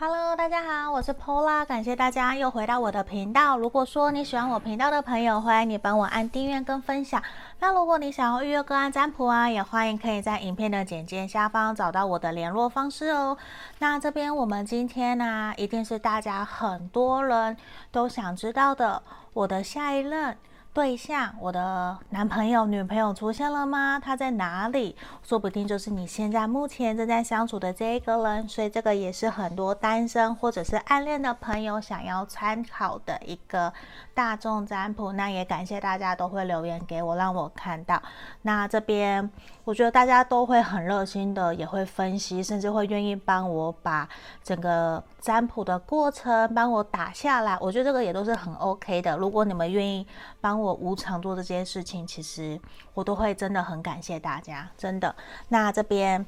Hello，大家好，我是 Pola，感谢大家又回到我的频道。如果说你喜欢我频道的朋友，欢迎你帮我按订阅跟分享。那如果你想要预约个案占卜啊，也欢迎可以在影片的简介下方找到我的联络方式哦。那这边我们今天呢、一定是大家很多人都想知道的，我的下一任。对象，我的男朋友、女朋友出现了吗？他在哪里？说不定就是你现在目前正在相处的这一个人，所以这个也是很多单身或者是暗恋的朋友想要参考的一个大众占卜。那也感谢大家都会留言给我，让我看到。那这边我觉得大家都会很热心的，也会分析，甚至会愿意帮我把整个占卜的过程帮我打下来。我觉得这个也都是很 OK 的。如果你们愿意帮我。无偿做这件事情，其实我都会真的很感谢大家，真的。那这边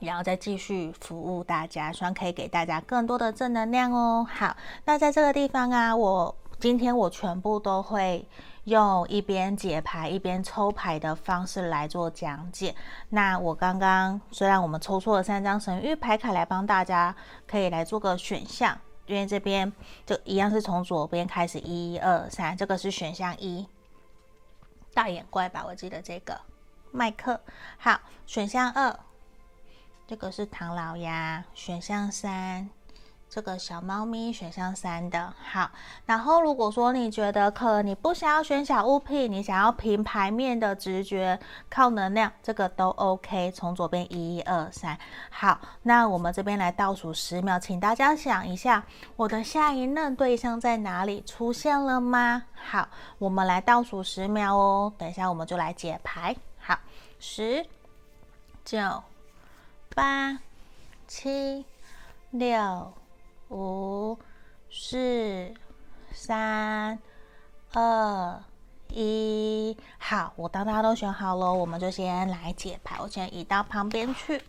也要再继续服务大家，希望可以给大家更多的正能量哦。好，那在这个地方啊，我今天我全部都会用一边解牌一边抽牌的方式来做讲解。那我刚刚虽然我们抽出了三张神諭牌卡来帮大家，可以来做个选项。因为这边就一样是从左边开始，一二三，这个是选项一，大眼怪吧？我记得这个麦克。好，选项二，这个是唐老鸭。选项三。这个小猫咪选项三的好，然后如果说你觉得可能你不想要选小物品，你想要凭牌面的直觉靠能量，这个都 OK。从左边一二三，好，那我们这边来倒数十秒，请大家想一下，我的下一任对象在哪里出现了吗？好，我们来倒数十秒哦，等一下我们就来解牌。好，十、九、八、七、六。五、四、三、二、一，好，我当大家都选好了，我们就先来解牌。我先移到旁边去。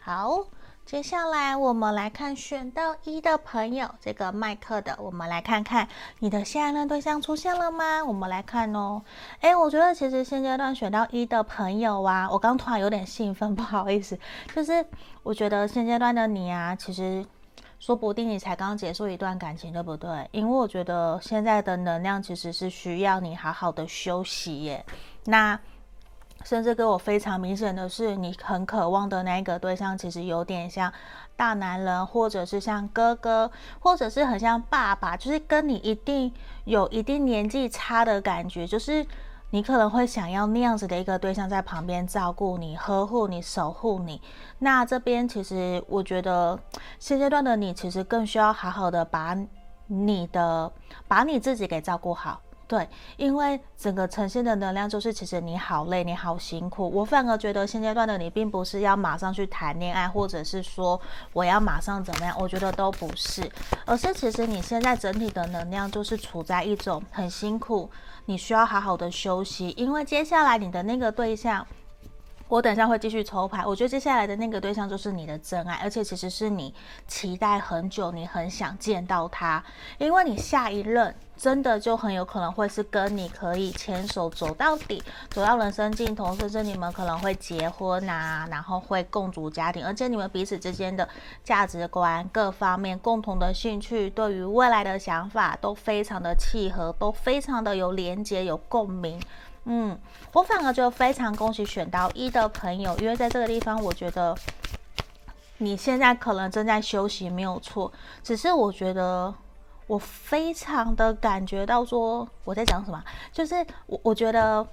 好，接下来我们来看选到一的朋友，这个麦克的，我们来看看你的下一任对象出现了吗？我们来看哦。诶，我觉得其实现阶段选到一的朋友啊，我刚突然有点兴奋，不好意思，就是我觉得现阶段的你啊，其实。说不定你才刚结束一段感情，对不对？因为我觉得现在的能量其实是需要你好好的休息耶。那甚至给我非常明显的是，你很渴望的那一个对象，其实有点像大男人，或者是像哥哥，或者是很像爸爸，就是跟你一定有一定年纪差的感觉，就是。你可能会想要那样子的一个对象在旁边照顾你、呵护你、守护你。那这边其实我觉得现阶段的你其实更需要好好的把你的、把你自己给照顾好。对，因为整个呈现的能量就是，其实你好累，你好辛苦。我反而觉得现阶段的你，并不是要马上去谈恋爱，或者是说我要马上怎么样，我觉得都不是，而是其实你现在整体的能量就是处在一种很辛苦，你需要好好的休息，因为接下来你的那个对象。我等下会继续抽牌，我觉得接下来的那个对象就是你的真爱，而且其实是你期待很久，你很想见到他，因为你下一任真的就很有可能会是跟你可以牵手走到底，走到人生尽头，甚至你们可能会结婚啊，然后会共组家庭，而且你们彼此之间的价值观各方面、共同的兴趣、对于未来的想法都非常的契合，都非常的有连接、有共鸣。嗯，我反而就非常恭喜选到一的朋友，因为在这个地方，我觉得你现在可能正在休息，没有错。只是我觉得我非常的感觉到说我在讲什么，就是我我觉得。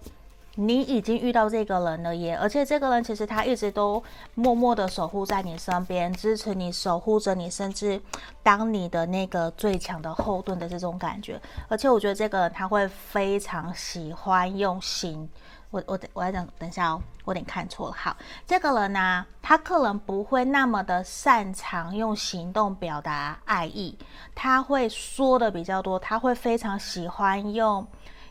你已经遇到这个人了耶，而且这个人其实他一直都默默的守护在你身边，支持你，守护着你，甚至当你的那个最强的后盾的这种感觉。而且我觉得这个人他会非常喜欢用行，我我我来讲，等一下哦，我有点看错了。好，这个人呢、他可能不会那么的擅长用行动表达爱意，他会说的比较多，他会非常喜欢用。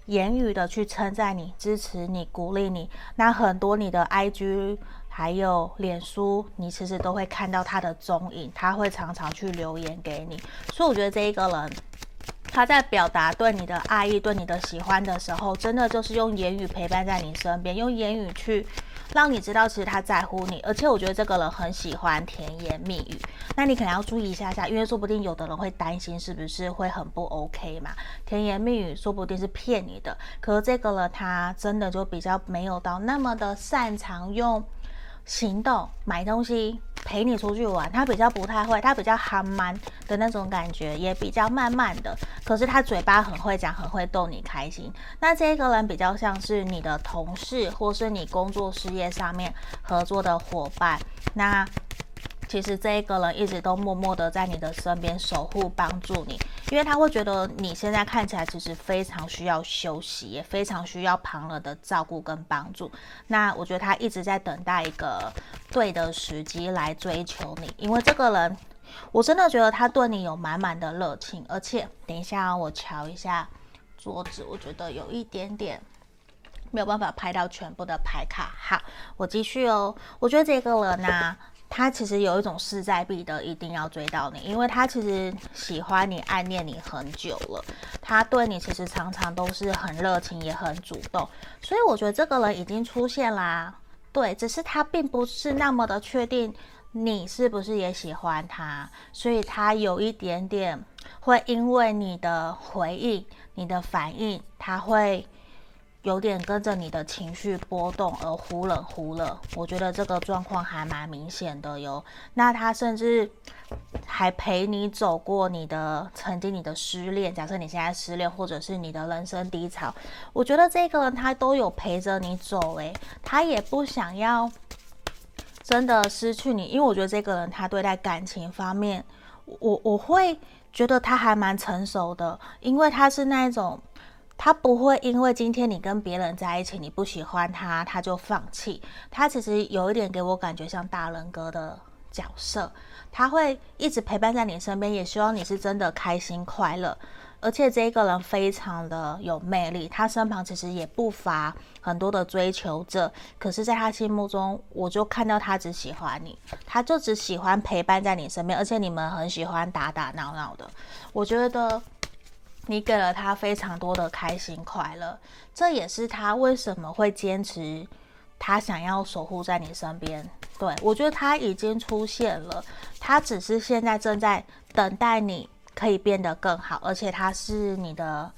言语的去称赞你、支持你、鼓励你，那很多你的 IG 还有脸书，你其实都会看到他的踪影，他会常常去留言给你。所以我觉得这一个人，他在表达对你的爱意、对你的喜欢的时候，真的就是用言语陪伴在你身边，用言语去让你知道其实他在乎你。而且我觉得这个人很喜欢甜言蜜语，那你可能要注意一下下，因为说不定有的人会担心是不是会很不 OK 嘛？甜言蜜语说不定是骗你的，可是这个人他真的就比较没有到那么的擅长用。行动买东西陪你出去玩，他比较不太会，他比较憨蛮的那种感觉，也比较慢慢的。可是他嘴巴很会讲，很会逗你开心。那这个人比较像是你的同事，或是你工作事业上面合作的伙伴。那其实这一个人一直都默默的在你的身边守护、帮助你，因为他会觉得你现在看起来其实非常需要休息，也非常需要旁人的照顾跟帮助。那我觉得他一直在等待一个对的时机来追求你，因为这个人我真的觉得他对你有满满的热情，而且等一下我瞧一下桌子，我觉得有一点点没有办法拍到全部的牌卡。好，我继续哦。我觉得这个人呢、他其实有一种势在必得，一定要追到你，因为他其实喜欢你、暗恋你很久了。他对你其实常常都是很热情，也很主动。所以我觉得这个人已经出现啦，对，只是他并不是那么的确定你是不是也喜欢他，所以他有一点点会因为你的回应、你的反应，他会。有点跟着你的情绪波动而忽冷忽热，我觉得这个状况还蛮明显的哟。那他甚至还陪你走过你的曾经你的失恋，假设你现在失恋，或者是你的人生低潮，我觉得这个人他都有陪着你走，诶，他也不想要真的失去你，因为我觉得这个人他对待感情方面，我我会觉得他还蛮成熟的，因为他是那种。他不会因为今天你跟别人在一起，你不喜欢他，他就放弃。他其实有一点给我感觉像大人哥的角色，他会一直陪伴在你身边，也希望你是真的开心快乐。而且这一个人非常的有魅力，他身旁其实也不乏很多的追求者，可是在他心目中，我就看到他只喜欢你，他就只喜欢陪伴在你身边，而且你们很喜欢打打闹闹的，我觉得。你给了他非常多的开心快乐，这也是他为什么会坚持，他想要守护在你身边。对，我觉得他已经出现了，他只是现在正在等待你可以变得更好，而且他是你的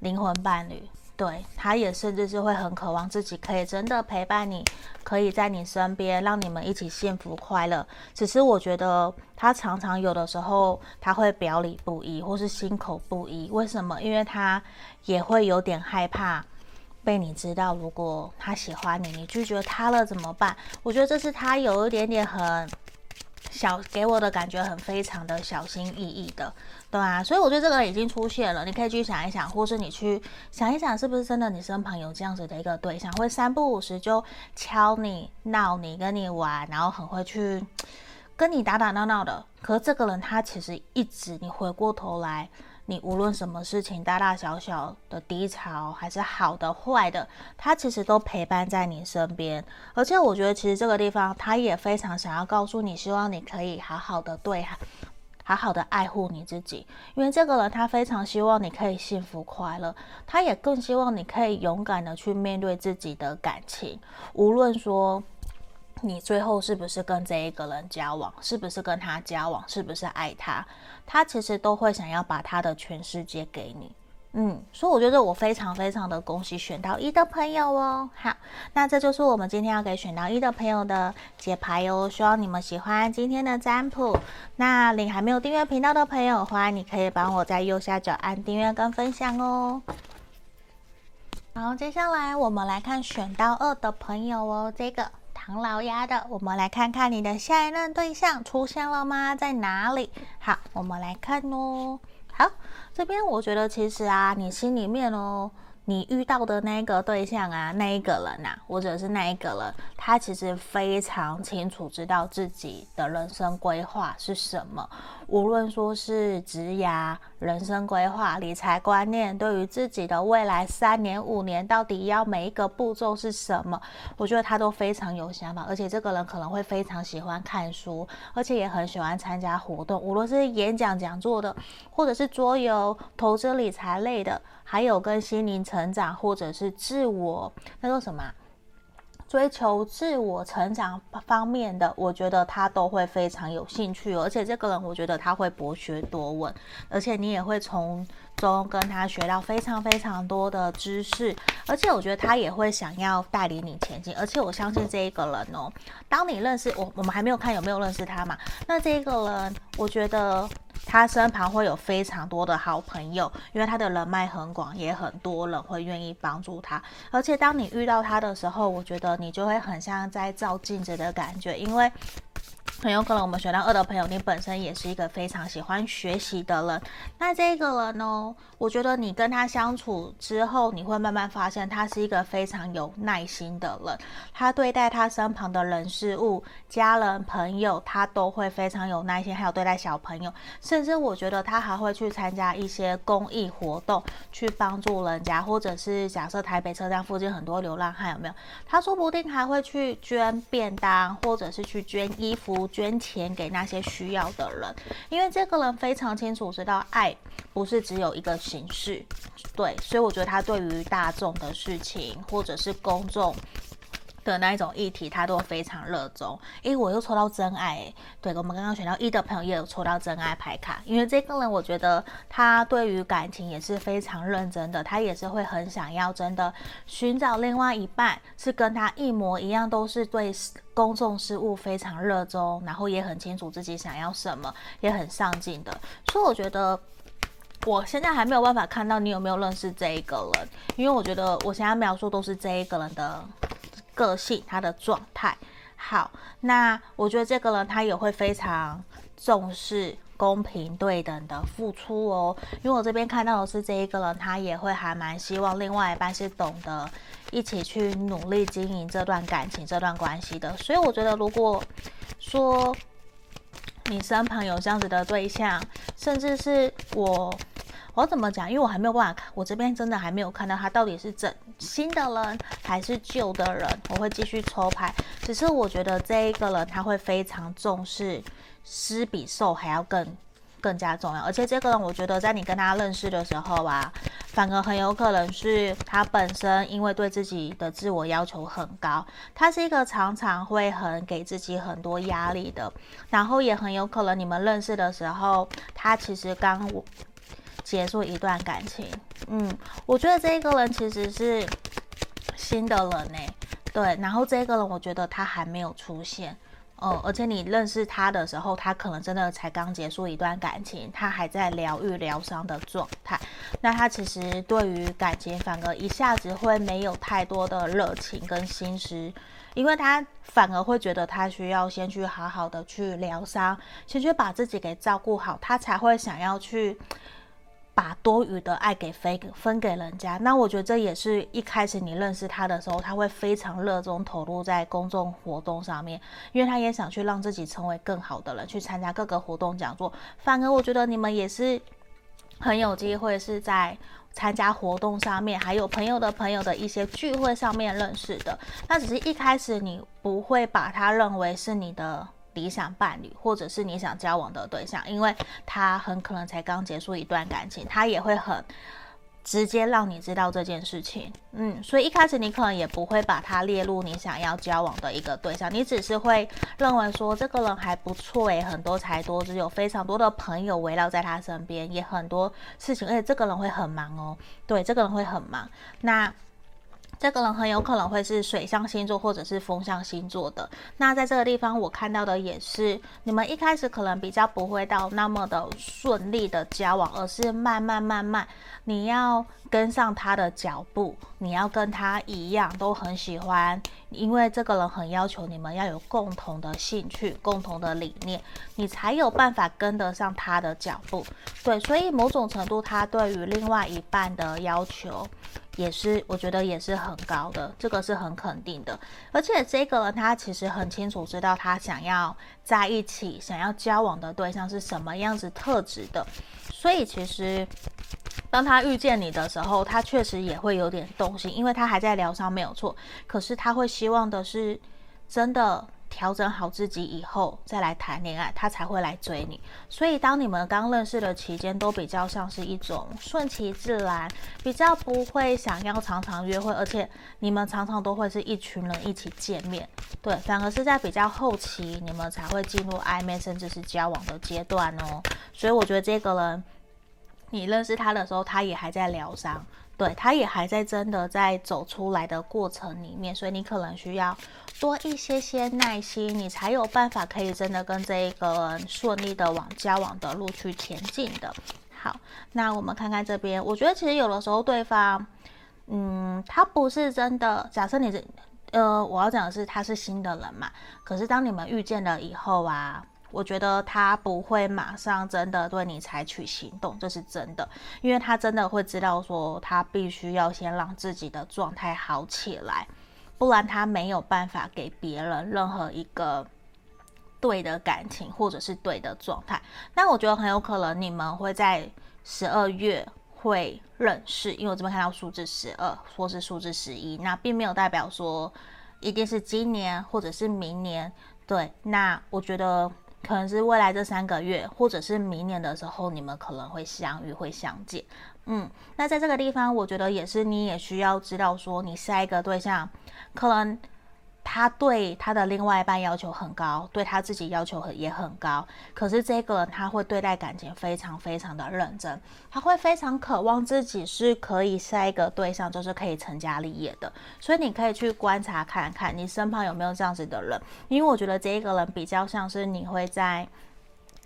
灵魂伴侣。对，他也甚至是会很渴望自己可以真的陪伴你，可以在你身边，让你们一起幸福快乐。只是我觉得他常常有的时候他会表里不一，或是心口不一。为什么？因为他也会有点害怕被你知道，如果他喜欢你，你拒绝他了怎么办？我觉得这是他有一点点很。小给我的感觉很非常的小心翼翼的，对啊，所以我觉得这个已经出现了，你可以去想一想，或是你去想一想，是不是真的你身旁有这样子的一个对象，会三不五时就敲你、闹你、跟你玩，然后很会去跟你打打闹闹的。可是这个人他其实一直，你回过头来。你无论什么事情，大大小小的低潮，还是好的坏的，他其实都陪伴在你身边。而且我觉得，其实这个地方他也非常想要告诉你，希望你可以好好的对，好好的爱护你自己。因为这个人他非常希望你可以幸福快乐，他也更希望你可以勇敢的去面对自己的感情，无论说。你最后是不是跟这一个人交往？是不是跟他交往？是不是爱他？他其实都会想要把他的全世界给你。嗯，所以我觉得我非常非常的恭喜选到一的朋友哦。好，那这就是我们今天要给选到一的朋友的解牌哦。希望你们喜欢今天的占卜。那你还没有订阅频道的朋友，欢迎你可以帮我在右下角按订阅跟分享哦。好，接下来我们来看选到二的朋友哦，这个。唐老鸭的，我们来看看你的下一任对象出现了吗？在哪里？好，我们来看哦。好，这边我觉得其实啊，你心里面哦。你遇到的那个对象啊，那一个人呐、或者是那一个人，他其实非常清楚知道自己的人生规划是什么。无论说是职涯、人生规划、理财观念，对于自己的未来三年、五年，到底要每一个步骤是什么，我觉得他都非常有想法。而且这个人可能会非常喜欢看书，而且也很喜欢参加活动，无论是演讲讲座的，或者是桌游、投资理财类的。还有跟心灵成长或者是自我，那叫什么？追求自我成长方面的，我觉得他都会非常有兴趣，而且这个人我觉得他会博学多问，而且你也会从中跟他学到非常非常多的知识，而且我觉得他也会想要带领你前进，而且我相信这一个人哦，当你认识我，我们还没有看有没有认识他嘛，那这一个人，我觉得。他身旁会有非常多的好朋友，因为他的人脉很广，也很多人会愿意帮助他。而且当你遇到他的时候，我觉得你就会很像在照镜子的感觉，因为。很有可能我们选到二的朋友，你本身也是一个非常喜欢学习的人。那这个人呢，我觉得你跟他相处之后，你会慢慢发现他是一个非常有耐心的人。他对待他身旁的人事物、家人、朋友，他都会非常有耐心。还有对待小朋友，甚至我觉得他还会去参加一些公益活动，去帮助人家，或者是假设台北车站附近很多流浪汉有没有？他说不定还会去捐便当，或者是去捐衣服。捐钱给那些需要的人，因为这个人非常清楚知道爱不是只有一个形式，对，所以我觉得他对于大众的事情或者是公众的那一种议题，他都非常热衷。诶，我又抽到真爱，对，我们刚刚选到一的朋友也有抽到真爱牌卡，因为这个人我觉得他对于感情也是非常认真的，他也是会很想要真的寻找另外一半，是跟他一模一样，都是对公众事务非常热衷，然后也很清楚自己想要什么，也很上进的。所以我觉得我现在还没有办法看到你有没有认识这一个人，因为我觉得我现在描述都是这一个人的个性，他的状态。好，那我觉得这个人他也会非常重视公平对等的付出哦，因为我这边看到的是这一个人，他也会还蛮希望另外一半是懂得一起去努力经营这段感情、这段关系的。所以我觉得，如果说你身旁有这样子的对象，甚至是我，我怎么讲？因为我还没有办法看，我这边真的还没有看到他到底是整新的人还是旧的人。我会继续抽牌，只是我觉得这一个人他会非常重视。施比受还要更更加重要，而且这个人，我觉得在你跟他认识的时候啊，反而很有可能是他本身因为对自己的自我要求很高，他是一个常常会很给自己很多压力的，然后也很有可能你们认识的时候，他其实刚结束一段感情，嗯，我觉得这个人其实是新的人呢，对，然后这个人我觉得他还没有出现。哦，而且你认识他的时候，他可能真的才刚结束一段感情，他还在疗愈疗伤的状态。那他其实对于感情反而一下子会没有太多的热情跟心思，因为他反而会觉得他需要先去好好的去疗伤，先去把自己给照顾好，他才会想要去。把多余的爱给分给分给人家，那我觉得这也是一开始你认识他的时候，他会非常热衷投入在公众活动上面，因为他也想去让自己成为更好的人，去参加各个活动讲座。反而我觉得你们也是很有机会是在参加活动上面，还有朋友的朋友的一些聚会上面认识的。那只是一开始你不会把他认为是你的。理想伴侣，或者是你想交往的对象，因为他很可能才刚结束一段感情，他也会很直接让你知道这件事情。嗯，所以一开始你可能也不会把他列入你想要交往的一个对象，你只是会认为说这个人还不错诶，很多才多只，有非常多的朋友围绕在他身边，也很多事情，而且这个人会很忙哦。对，这个人会很忙。那。这个人很有可能会是水象星座或者是风象星座的。那在这个地方，我看到的也是你们一开始可能比较不会到那么的顺利的交往，而是慢慢慢慢，你要跟上他的脚步，你要跟他一样都很喜欢，因为这个人很要求你们要有共同的兴趣、共同的理念，你才有办法跟得上他的脚步。对，所以某种程度，他对于另外一半的要求。也是，我觉得也是很高的，这个是很肯定的。而且这个人他其实很清楚知道他想要在一起、想要交往的对象是什么样子特质的，所以其实当他遇见你的时候，他确实也会有点动心，因为他还在疗伤没有错，可是他会希望的是真的。调整好自己以后再来谈恋爱，他才会来追你。所以当你们刚认识的期间，都比较像是一种顺其自然，比较不会想要常常约会，而且你们常常都会是一群人一起见面。对，反而是在比较后期，你们才会进入暧昧甚至是交往的阶段哦。所以我觉得这个人，你认识他的时候，他也还在疗伤。对，他也还在真的在走出来的过程里面，所以你可能需要多一些些耐心，你才有办法可以真的跟这一个人顺利的往交往的路去前进的。好，那我们看看这边，我觉得其实有的时候对方，嗯，他不是真的。假设你是，呃，我要讲的是他是新的人嘛，可是当你们遇见了以后啊。我觉得他不会马上真的对你采取行动，这是真的，因为他真的会知道说，他必须要先让自己的状态好起来，不然他没有办法给别人任何一个对的感情或者是对的状态。那我觉得很有可能你们会在十二月会认识，因为我这边看到数字十二，或是数字十一，那并没有代表说一定是今年或者是明年。对，那我觉得。可能是未来这三个月，或者是明年的时候，你们可能会相遇，会相见。嗯，那在这个地方，我觉得也是，你也需要知道说，你下一个对象可能。他对他的另外一半要求很高，对他自己要求很也很高。可是这个人他会对待感情非常非常的认真，他会非常渴望自己是可以下一个对象就是可以成家立业的。所以你可以去观察看看，你身旁有没有这样子的人。因为我觉得这一个人比较像是你会在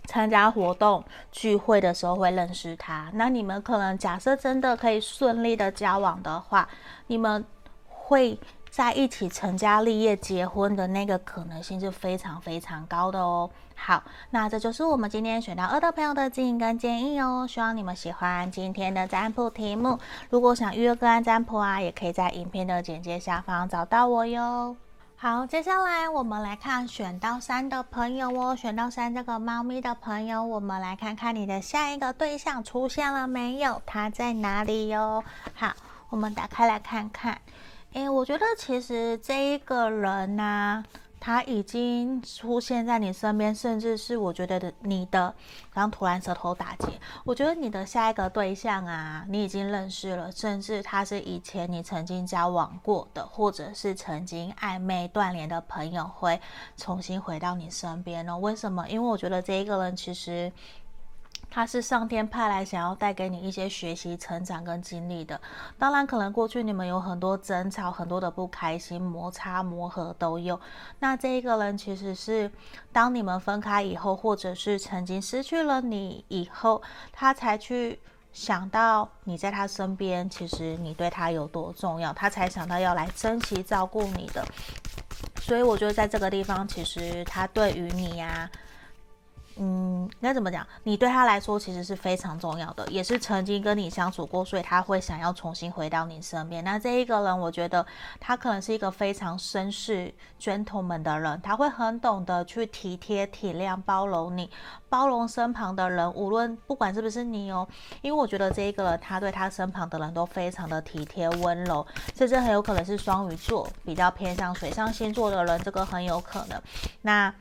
参加活动聚会的时候会认识他。那你们可能假设真的可以顺利的交往的话，你们会。在一起成家立业、结婚的那个可能性是非常非常高的哦。好，那这就是我们今天选到二的朋友的建议跟建议哦。希望你们喜欢今天的占卜题目。如果想预约个案占卜啊，也可以在影片的简介下方找到我哟。好，接下来我们来看选到三的朋友哦。选到三这个猫咪的朋友，我们来看看你的下一个对象出现了没有？他在哪里哟？好，我们打开来看看。诶，我觉得其实这一个人呢、他已经出现在你身边，甚至是我觉得的你的，然后突然舌头打结，我觉得你的下一个对象啊，你已经认识了，甚至他是以前你曾经交往过的，或者是曾经暧昧断联的朋友，会重新回到你身边呢？为什么？因为我觉得这一个人其实。他是上天派来想要带给你一些学习、成长跟经历的。当然，可能过去你们有很多争吵、很多的不开心、摩擦、磨合都有。那这一个人其实是当你们分开以后，或者是曾经失去了你以后，他才去想到你在他身边，其实你对他有多重要，他才想到要来珍惜、照顾你的。所以我觉得在这个地方，其实他对于你呀、嗯，应该怎么讲？你对他来说其实是非常重要的，也是曾经跟你相处过，所以他会想要重新回到你身边。那这一个人，我觉得他可能是一个非常绅士、gentleman 的人，他会很懂得去体贴、体谅、包容你，包容身旁的人，无论不管是不是你哦。因为我觉得这一个人，他对他身旁的人都非常的体贴、温柔，甚至很有可能是双鱼座，比较偏向水象星座的人，这个很有可能。那。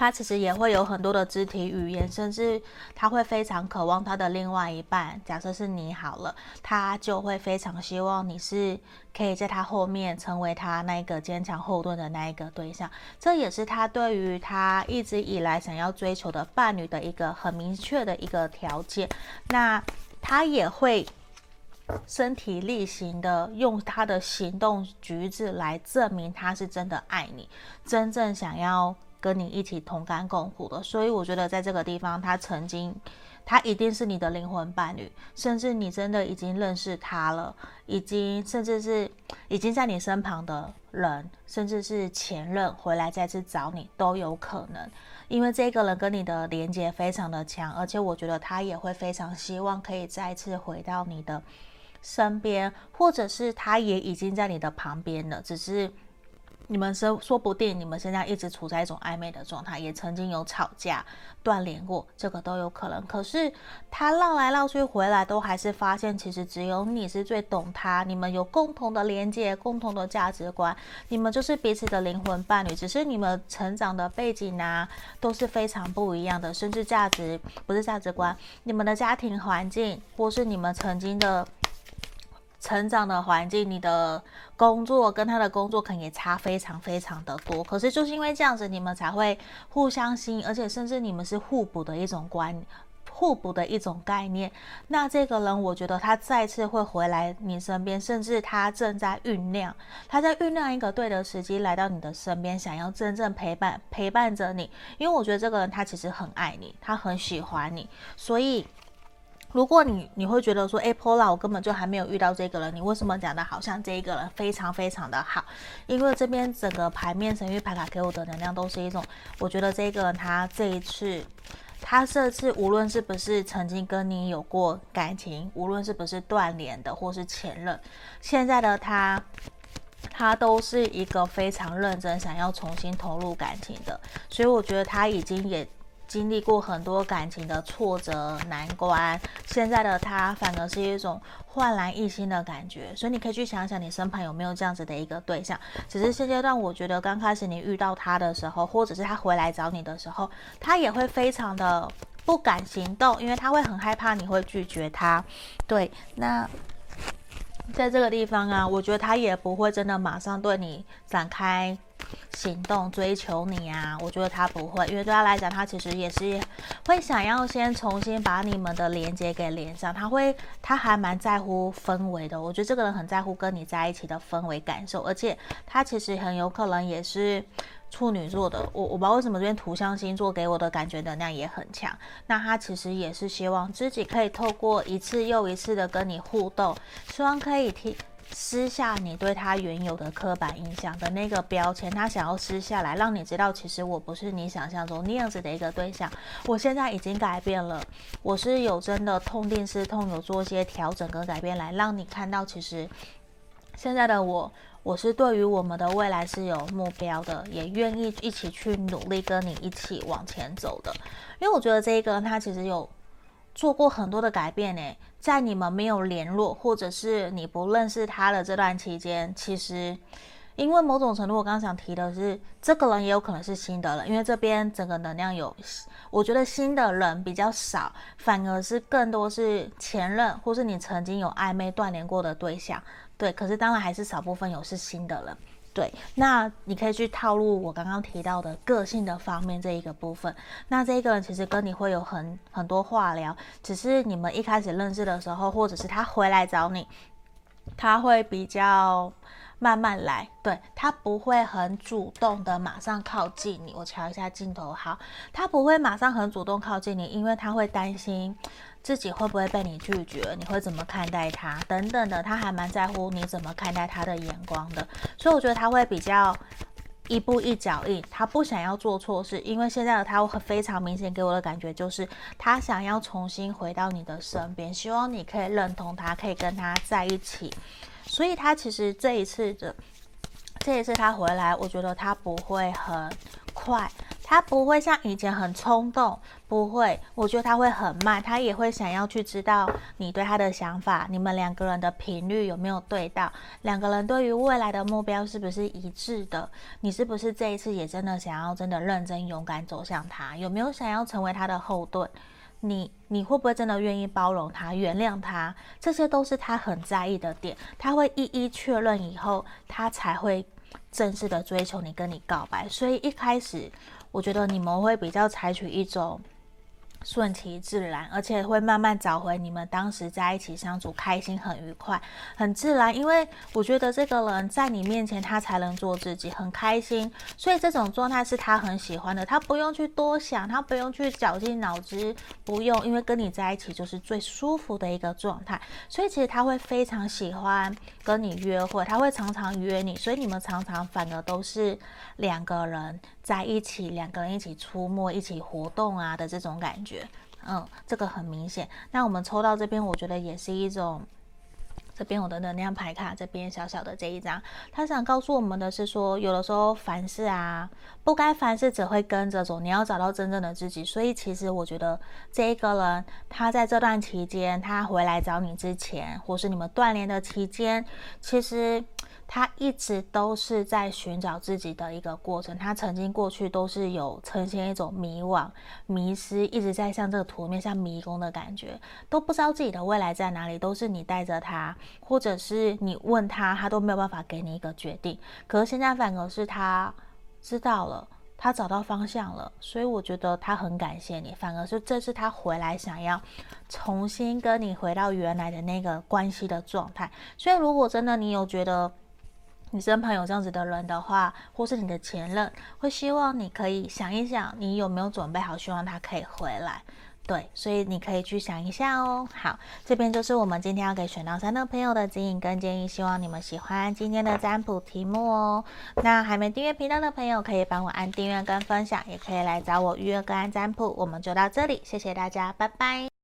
他其实也会有很多的肢体语言，甚至他会非常渴望他的另外一半。假设是你好了，他就会非常希望你是可以在他后面成为他那个坚强后盾的那一个对象。这也是他对于他一直以来想要追求的伴侣的一个很明确的一个条件。那他也会身体力行的用他的行动举止来证明他是真的爱你，真正想要。跟你一起同甘共苦的，所以我觉得在这个地方，他曾经，他一定是你的灵魂伴侣，甚至你真的已经认识他了，已经甚至是已经在你身旁的人，甚至是前任回来再次找你都有可能，因为这个人跟你的连接非常的强，而且我觉得他也会非常希望可以再次回到你的身边，或者是他也已经在你的旁边了，只是。你们说说不定你们现在一直处在一种暧昧的状态，也曾经有吵架、断联过，这个都有可能。可是他绕来绕去回来，都还是发现其实只有你是最懂他，你们有共同的连接、共同的价值观，你们就是彼此的灵魂伴侣。只是你们成长的背景啊，都是非常不一样的，甚至价值不是价值观，你们的家庭环境或是你们曾经的。成长的环境，你的工作跟他的工作可能也差非常非常的多。可是就是因为这样子，你们才会互相吸引，而且甚至你们是互补的一种观，互补的一种概念。那这个人，我觉得他再次会回来你身边，甚至他正在酝酿，他在酝酿一个对的时机来到你的身边，想要真正陪伴陪伴着你。因为我觉得这个人他其实很爱你，他很喜欢你，所以。如果你你会觉得说，哎，Pola，我根本就还没有遇到这个人，你为什么讲的好像这一个人非常非常的好？因为这边整个牌面神域牌卡给我的能量都是一种，我觉得这个人他这一次，他这次无论是不是曾经跟你有过感情，无论是不是断联的或是前任，现在的他，他都是一个非常认真想要重新投入感情的，所以我觉得他已经也。经历过很多感情的挫折难关，现在的他反而是一种焕然一新的感觉，所以你可以去想想，你身旁有没有这样子的一个对象。只是现阶段，我觉得刚开始你遇到他的时候，或者是他回来找你的时候，他也会非常的不敢行动，因为他会很害怕你会拒绝他。对，那在这个地方啊，我觉得他也不会真的马上对你展开。行动追求你啊，我觉得他不会，因为对他来讲，他其实也是会想要先重新把你们的连接给连上。他会，他还蛮在乎氛围的。我觉得这个人很在乎跟你在一起的氛围感受，而且他其实很有可能也是处女座的。我我不知道为什么这边图像星座给我的感觉能量也很强。那他其实也是希望自己可以透过一次又一次的跟你互动，希望可以提。撕下你对他原有的刻板印象的那个标签，他想要撕下来，让你知道，其实我不是你想象中那样子的一个对象。我现在已经改变了，我是有真的痛定思痛，有做一些调整跟改变，来让你看到，其实现在的我，我是对于我们的未来是有目标的，也愿意一起去努力，跟你一起往前走的。因为我觉得这一个他其实有做过很多的改变呢。在你们没有联络，或者是你不认识他的这段期间，其实，因为某种程度，我刚想提的是，这个人也有可能是新的人，因为这边整个能量有，我觉得新的人比较少，反而是更多是前任，或是你曾经有暧昧断联过的对象，对，可是当然还是少部分有是新的人。对，那你可以去套路我刚刚提到的个性的方面这一个部分。那这一个人其实跟你会有很很多话聊，只是你们一开始认识的时候，或者是他回来找你，他会比较慢慢来，对，他不会很主动的马上靠近你。我瞧一下镜头，好，他不会马上很主动靠近你，因为他会担心。自己会不会被你拒绝？你会怎么看待他？等等的，他还蛮在乎你怎么看待他的眼光的。所以我觉得他会比较一步一脚印，他不想要做错事，因为现在的他会非常明显给我的感觉就是他想要重新回到你的身边，希望你可以认同他，可以跟他在一起。所以他其实这一次的这一次他回来，我觉得他不会很快。他不会像以前很冲动，不会。我觉得他会很慢，他也会想要去知道你对他的想法，你们两个人的频率有没有对到，两个人对于未来的目标是不是一致的？你是不是这一次也真的想要真的认真勇敢走向他？有没有想要成为他的后盾？你你会不会真的愿意包容他、原谅他？这些都是他很在意的点，他会一一确认以后，他才会正式的追求你，跟你告白。所以一开始。我觉得你们会比较采取一种顺其自然，而且会慢慢找回你们当时在一起相处开心、很愉快、很自然。因为我觉得这个人在你面前，他才能做自己，很开心。所以这种状态是他很喜欢的，他不用去多想，他不用去绞尽脑汁，不用，因为跟你在一起就是最舒服的一个状态。所以其实他会非常喜欢跟你约会，他会常常约你，所以你们常常反而都是两个人。在一起，两个人一起出没、一起活动啊的这种感觉，嗯，这个很明显。那我们抽到这边，我觉得也是一种。这边我的能量牌卡，这边小小的这一张，他想告诉我们的是说，有的时候凡事啊，不该凡事只会跟着走，你要找到真正的自己。所以其实我觉得这一个人，他在这段期间，他回来找你之前，或是你们断联的期间，其实。他一直都是在寻找自己的一个过程，他曾经过去都是有呈现一种迷惘、迷失，一直在像这个图面像迷宫的感觉，都不知道自己的未来在哪里，都是你带着他，或者是你问他，他都没有办法给你一个决定。可是现在反而是他知道了，他找到方向了，所以我觉得他很感谢你，反而是这是他回来想要重新跟你回到原来的那个关系的状态。所以如果真的你有觉得，你身旁有这样子的人的话，或是你的前任，会希望你可以想一想，你有没有准备好，希望他可以回来。对，所以你可以去想一下哦。好，这边就是我们今天要给选到三的朋友的指引跟建议，希望你们喜欢今天的占卜题目哦。那还没订阅频道的朋友，可以帮我按订阅跟分享，也可以来找我预约个案占卜。我们就到这里，谢谢大家，拜拜。